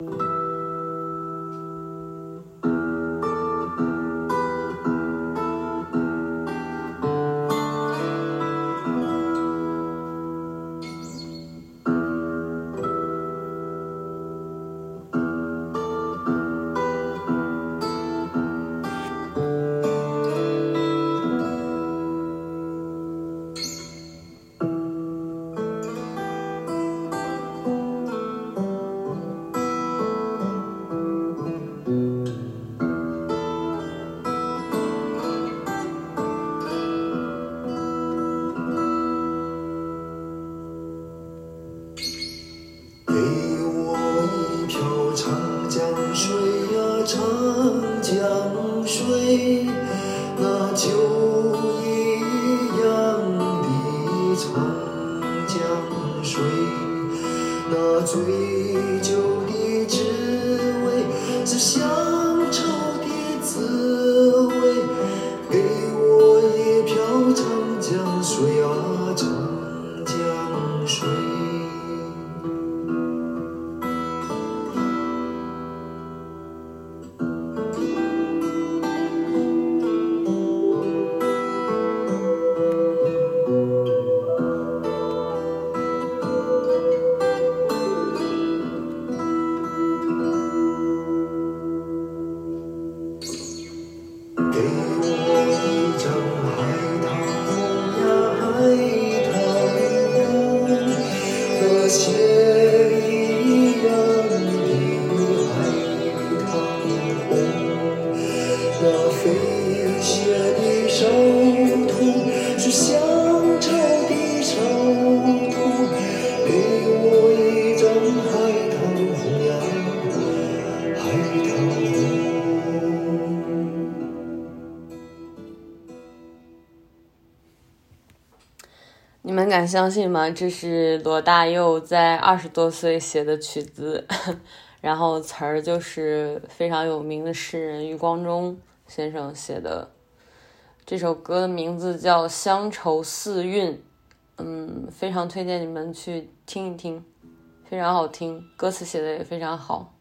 you 你们敢相信吗？这是罗大佑在二十多岁写的曲子，然后词儿就是非常有名的诗人余光中先生写的。这首歌的名字叫《乡愁四韵》，嗯，非常推荐你们去听一听，非常好听，歌词写的也非常好。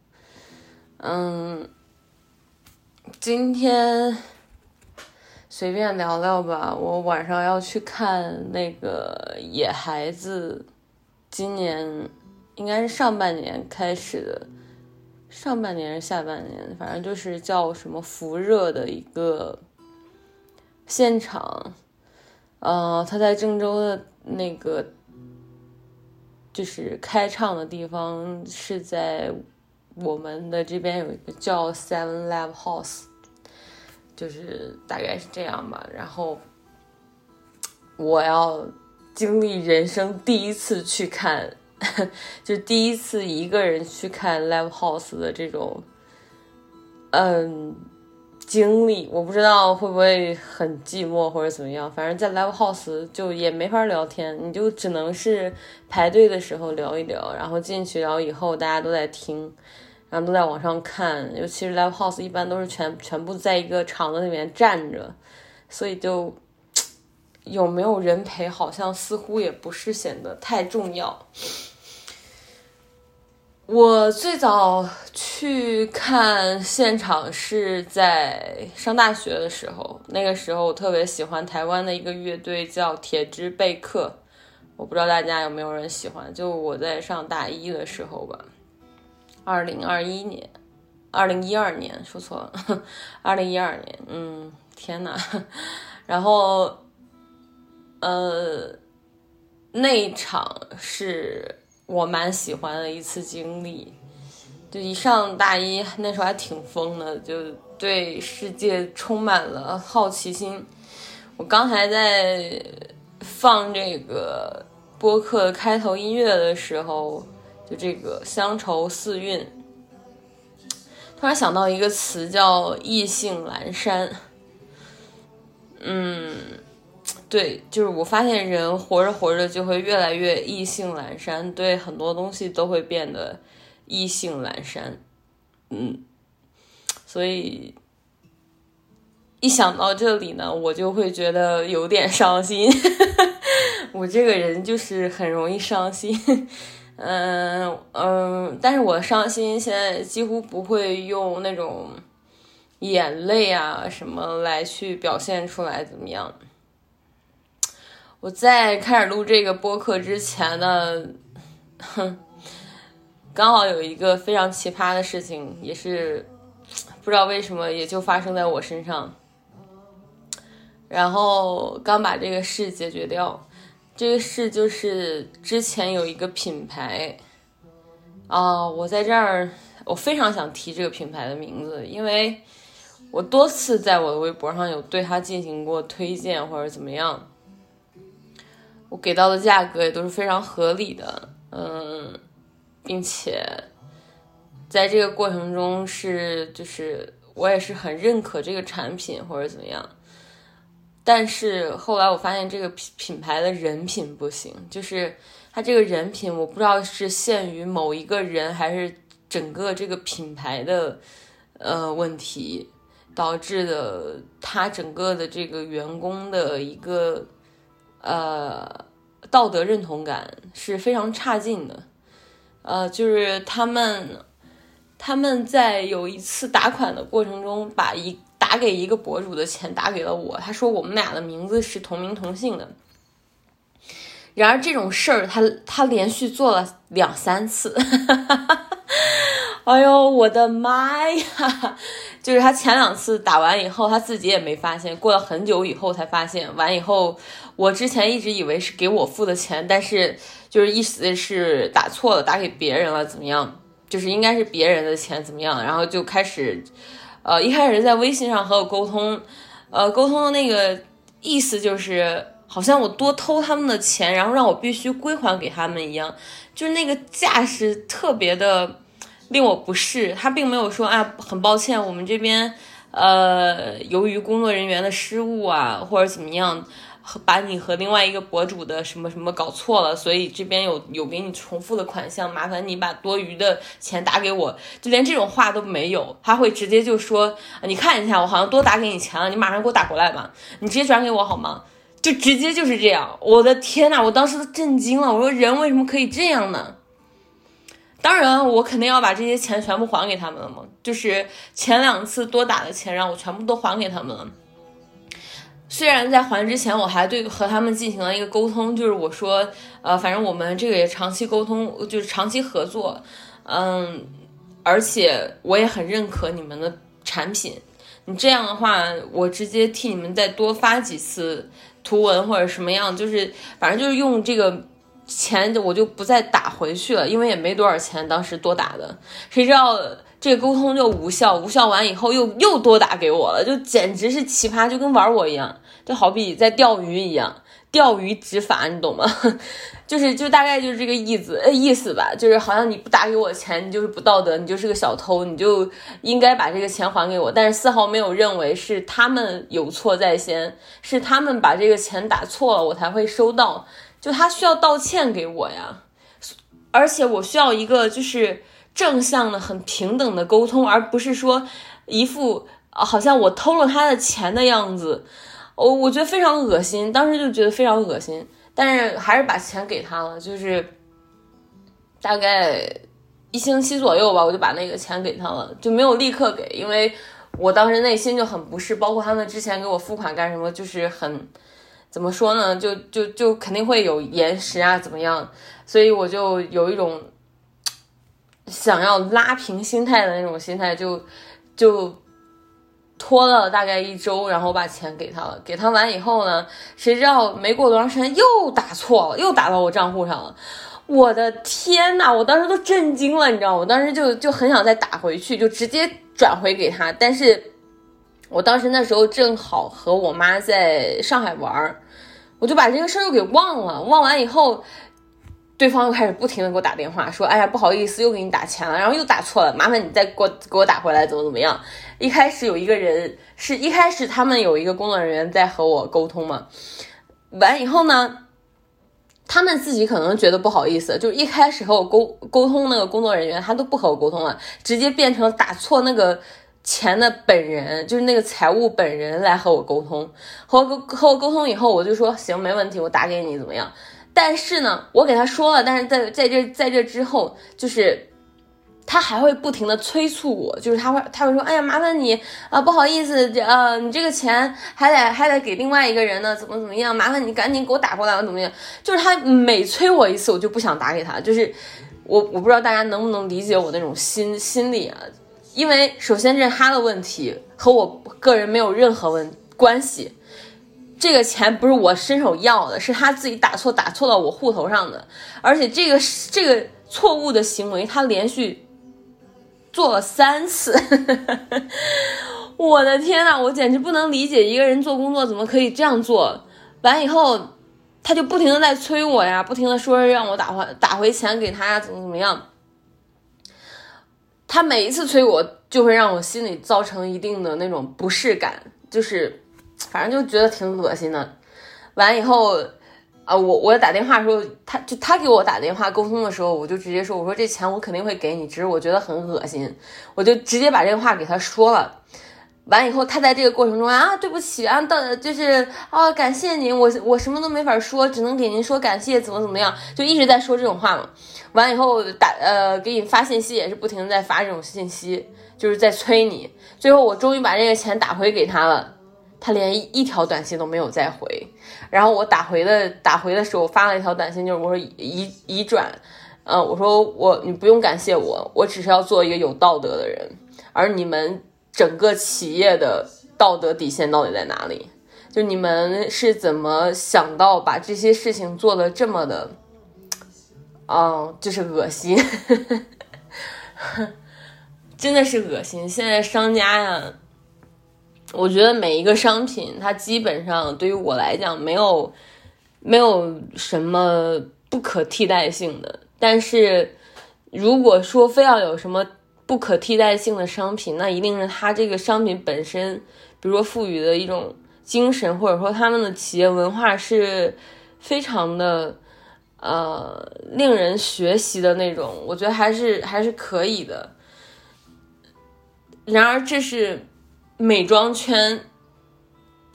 嗯，今天。随便聊聊吧，我晚上要去看那个《野孩子》，今年应该是上半年开始的，上半年是下半年，反正就是叫什么“福热”的一个现场。呃，他在郑州的那个就是开唱的地方是在我们的这边有一个叫 Seven Live House。就是大概是这样吧，然后我要经历人生第一次去看，就第一次一个人去看 live house 的这种，嗯，经历。我不知道会不会很寂寞或者怎么样，反正在 live house 就也没法聊天，你就只能是排队的时候聊一聊，然后进去，然后以后大家都在听。然后都在网上看，尤其是 live house，一般都是全全部在一个场子里面站着，所以就有没有人陪，好像似乎也不是显得太重要。我最早去看现场是在上大学的时候，那个时候我特别喜欢台湾的一个乐队叫铁之贝克，我不知道大家有没有人喜欢，就我在上大一的时候吧。二零二一年，二零一二年说错了，二零一二年，嗯，天呐，然后，呃，那场是我蛮喜欢的一次经历，就一上大一那时候还挺疯的，就对世界充满了好奇心。我刚才在放这个播客开头音乐的时候。就这个乡愁四韵，突然想到一个词叫意兴阑珊。嗯，对，就是我发现人活着活着就会越来越意兴阑珊，对很多东西都会变得意兴阑珊。嗯，所以一想到这里呢，我就会觉得有点伤心。我这个人就是很容易伤心。嗯嗯，但是我伤心现在几乎不会用那种眼泪啊什么来去表现出来，怎么样？我在开始录这个播客之前呢，哼，刚好有一个非常奇葩的事情，也是不知道为什么也就发生在我身上，然后刚把这个事解决掉。这个事就是之前有一个品牌，啊，我在这儿，我非常想提这个品牌的名字，因为我多次在我的微博上有对它进行过推荐或者怎么样，我给到的价格也都是非常合理的，嗯，并且在这个过程中是就是我也是很认可这个产品或者怎么样。但是后来我发现这个品品牌的人品不行，就是他这个人品，我不知道是限于某一个人，还是整个这个品牌的呃问题导致的，他整个的这个员工的一个呃道德认同感是非常差劲的，呃，就是他们他们在有一次打款的过程中把一。打给一个博主的钱打给了我，他说我们俩的名字是同名同姓的。然而这种事儿，他他连续做了两三次，哎呦我的妈呀！就是他前两次打完以后，他自己也没发现，过了很久以后才发现。完以后，我之前一直以为是给我付的钱，但是就是意思是打错了，打给别人了，怎么样？就是应该是别人的钱，怎么样？然后就开始。呃，一开始在微信上和我沟通，呃，沟通的那个意思就是，好像我多偷他们的钱，然后让我必须归还给他们一样，就是那个架势特别的令我不适。他并没有说啊，很抱歉，我们这边呃，由于工作人员的失误啊，或者怎么样。把你和另外一个博主的什么什么搞错了，所以这边有有给你重复的款项，麻烦你把多余的钱打给我，就连这种话都没有，他会直接就说，你看一下，我好像多打给你钱了，你马上给我打过来吧，你直接转给我好吗？就直接就是这样，我的天呐，我当时都震惊了，我说人为什么可以这样呢？当然，我肯定要把这些钱全部还给他们了嘛，就是前两次多打的钱，让我全部都还给他们了。虽然在还之前，我还对和他们进行了一个沟通，就是我说，呃，反正我们这个也长期沟通，就是长期合作，嗯，而且我也很认可你们的产品。你这样的话，我直接替你们再多发几次图文或者什么样，就是反正就是用这个钱，我就不再打回去了，因为也没多少钱，当时多打的，谁知道。这个沟通就无效，无效完以后又又多打给我了，就简直是奇葩，就跟玩我一样，就好比在钓鱼一样，钓鱼执法，你懂吗？就是就大概就是这个意思，呃意思吧，就是好像你不打给我钱，你就是不道德，你就是个小偷，你就应该把这个钱还给我。但是丝毫没有认为是他们有错在先，是他们把这个钱打错了，我才会收到，就他需要道歉给我呀，而且我需要一个就是。正向的、很平等的沟通，而不是说一副好像我偷了他的钱的样子，我我觉得非常恶心，当时就觉得非常恶心，但是还是把钱给他了，就是大概一星期左右吧，我就把那个钱给他了，就没有立刻给，因为我当时内心就很不适，包括他们之前给我付款干什么，就是很怎么说呢，就就就肯定会有延时啊，怎么样，所以我就有一种。想要拉平心态的那种心态，就就拖了大概一周，然后我把钱给他了。给他完以后呢，谁知道没过多长时间又打错了，又打到我账户上了。我的天呐，我当时都震惊了，你知道？我当时就就很想再打回去，就直接转回给他。但是我当时那时候正好和我妈在上海玩儿，我就把这个事儿又给忘了。忘完以后。对方又开始不停的给我打电话，说：“哎呀，不好意思，又给你打钱了，然后又打错了，麻烦你再给我给我打回来，怎么怎么样？”一开始有一个人是一开始他们有一个工作人员在和我沟通嘛，完以后呢，他们自己可能觉得不好意思，就一开始和我沟沟通那个工作人员他都不和我沟通了，直接变成打错那个钱的本人，就是那个财务本人来和我沟通，和我和我沟通以后，我就说行，没问题，我打给你怎么样？但是呢，我给他说了，但是在在这在这之后，就是他还会不停的催促我，就是他会他会说，哎呀，麻烦你啊，不好意思，呃，你这个钱还得还得给另外一个人呢，怎么怎么样，麻烦你赶紧给我打过来，怎么样？就是他每催我一次，我就不想打给他，就是我我不知道大家能不能理解我那种心心理啊，因为首先这是他的问题，和我个人没有任何问关系。这个钱不是我伸手要的，是他自己打错打错到我户头上的，而且这个这个错误的行为他连续做了三次，我的天呐，我简直不能理解一个人做工作怎么可以这样做。完以后，他就不停的在催我呀，不停的说让我打回打回钱给他，怎么怎么样。他每一次催我，就会让我心里造成一定的那种不适感，就是。反正就觉得挺恶心的，完以后，啊，我我打电话的时候，他就他给我打电话沟通的时候，我就直接说，我说这钱我肯定会给你，只是我觉得很恶心，我就直接把这个话给他说了。完以后，他在这个过程中啊，对不起啊，到就是啊，感谢您，我我什么都没法说，只能给您说感谢，怎么怎么样，就一直在说这种话嘛。完以后打呃给你发信息也是不停的在发这种信息，就是在催你。最后我终于把这个钱打回给他了。他连一条短信都没有再回，然后我打回的打回的时候发了一条短信，就是我说移移转，嗯，我说我你不用感谢我，我只是要做一个有道德的人，而你们整个企业的道德底线到底在哪里？就你们是怎么想到把这些事情做的这么的，嗯，就是恶心，真的是恶心。现在商家呀。我觉得每一个商品，它基本上对于我来讲没有没有什么不可替代性的。但是如果说非要有什么不可替代性的商品，那一定是它这个商品本身，比如说赋予的一种精神，或者说他们的企业文化是非常的呃令人学习的那种。我觉得还是还是可以的。然而这是。美妆圈，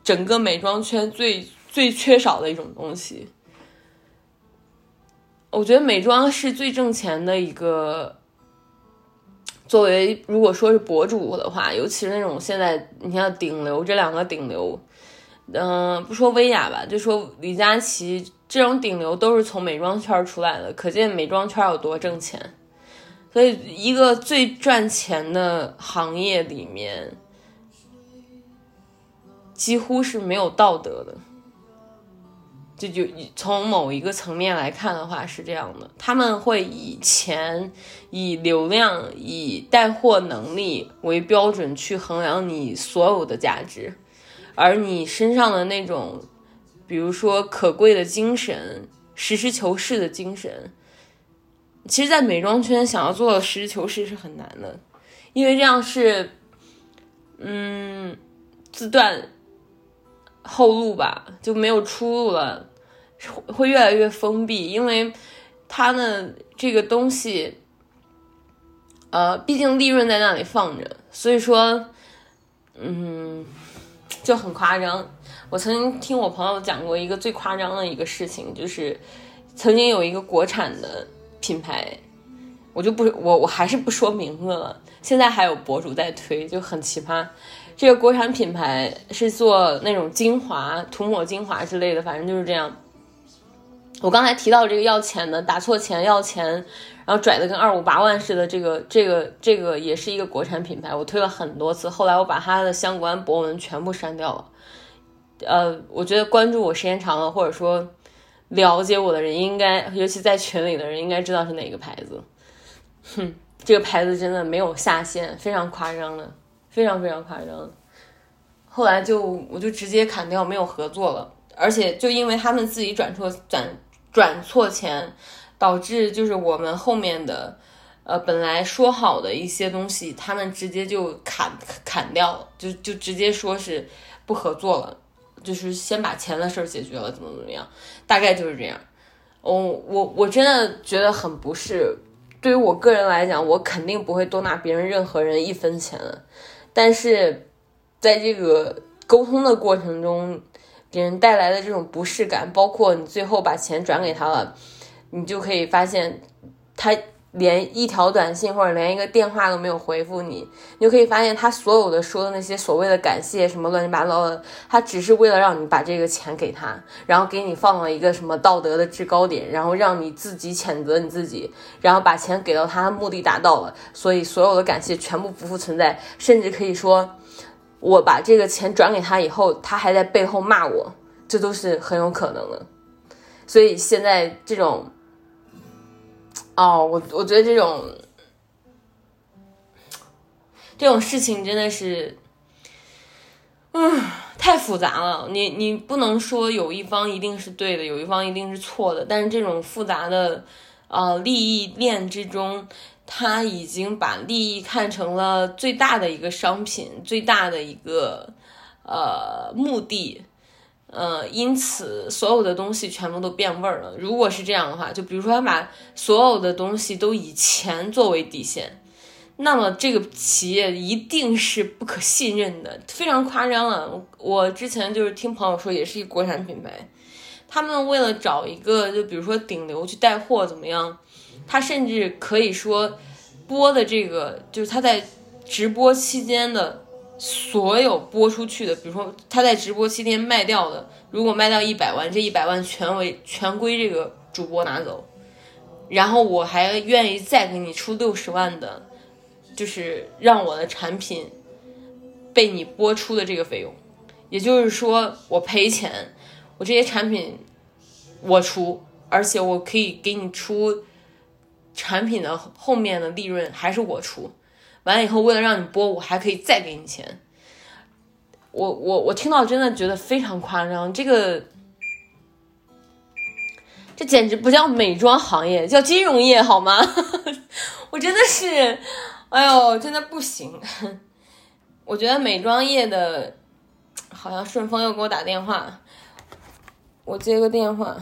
整个美妆圈最最缺少的一种东西。我觉得美妆是最挣钱的一个。作为如果说是博主的话，尤其是那种现在你像顶流这两个顶流，嗯，不说薇娅吧，就说李佳琦这种顶流都是从美妆圈出来的，可见美妆圈有多挣钱。所以，一个最赚钱的行业里面。几乎是没有道德的，这就从某一个层面来看的话是这样的，他们会以钱、以流量、以带货能力为标准去衡量你所有的价值，而你身上的那种，比如说可贵的精神、实事求是的精神，其实，在美妆圈想要做到实事求是是很难的，因为这样是，嗯，自断。后路吧，就没有出路了，会越来越封闭，因为它的这个东西，呃，毕竟利润在那里放着，所以说，嗯，就很夸张。我曾经听我朋友讲过一个最夸张的一个事情，就是曾经有一个国产的品牌，我就不我我还是不说名字了，现在还有博主在推，就很奇葩。这个国产品牌是做那种精华、涂抹精华之类的，反正就是这样。我刚才提到这个要钱的，打错钱要钱，然后拽的跟二五八万似的，这个、这个、这个也是一个国产品牌，我推了很多次，后来我把它的相关博文全部删掉了。呃，我觉得关注我时间长了，或者说了解我的人，应该尤其在群里的人，应该知道是哪个牌子。哼，这个牌子真的没有下限，非常夸张的。非常非常夸张，后来就我就直接砍掉，没有合作了。而且就因为他们自己转错转转错钱，导致就是我们后面的呃本来说好的一些东西，他们直接就砍砍掉了，就就直接说是不合作了，就是先把钱的事儿解决了，怎么怎么样，大概就是这样。我我我真的觉得很不适。对于我个人来讲，我肯定不会多拿别人任何人一分钱。但是，在这个沟通的过程中，给人带来的这种不适感，包括你最后把钱转给他了，你就可以发现他。连一条短信或者连一个电话都没有回复你，你就可以发现他所有的说的那些所谓的感谢什么乱七八糟的，他只是为了让你把这个钱给他，然后给你放了一个什么道德的制高点，然后让你自己谴责你自己，然后把钱给到他，目的达到了，所以所有的感谢全部不复存在，甚至可以说，我把这个钱转给他以后，他还在背后骂我，这都是很有可能的。所以现在这种。哦，我我觉得这种这种事情真的是，嗯，太复杂了。你你不能说有一方一定是对的，有一方一定是错的。但是这种复杂的呃利益链之中，他已经把利益看成了最大的一个商品，最大的一个呃目的。呃，因此所有的东西全部都变味儿了。如果是这样的话，就比如说他把所有的东西都以钱作为底线，那么这个企业一定是不可信任的，非常夸张了。我我之前就是听朋友说，也是一国产品牌，他们为了找一个就比如说顶流去带货怎么样，他甚至可以说播的这个就是他在直播期间的。所有播出去的，比如说他在直播期间卖掉的，如果卖掉一百万，这一百万全为全归这个主播拿走，然后我还愿意再给你出六十万的，就是让我的产品被你播出的这个费用，也就是说我赔钱，我这些产品我出，而且我可以给你出产品的后面的利润还是我出。完了以后，为了让你播，我还可以再给你钱。我我我听到真的觉得非常夸张，这个这简直不叫美妆行业，叫金融业好吗？我真的是，哎呦，真的不行。我觉得美妆业的，好像顺丰又给我打电话，我接个电话。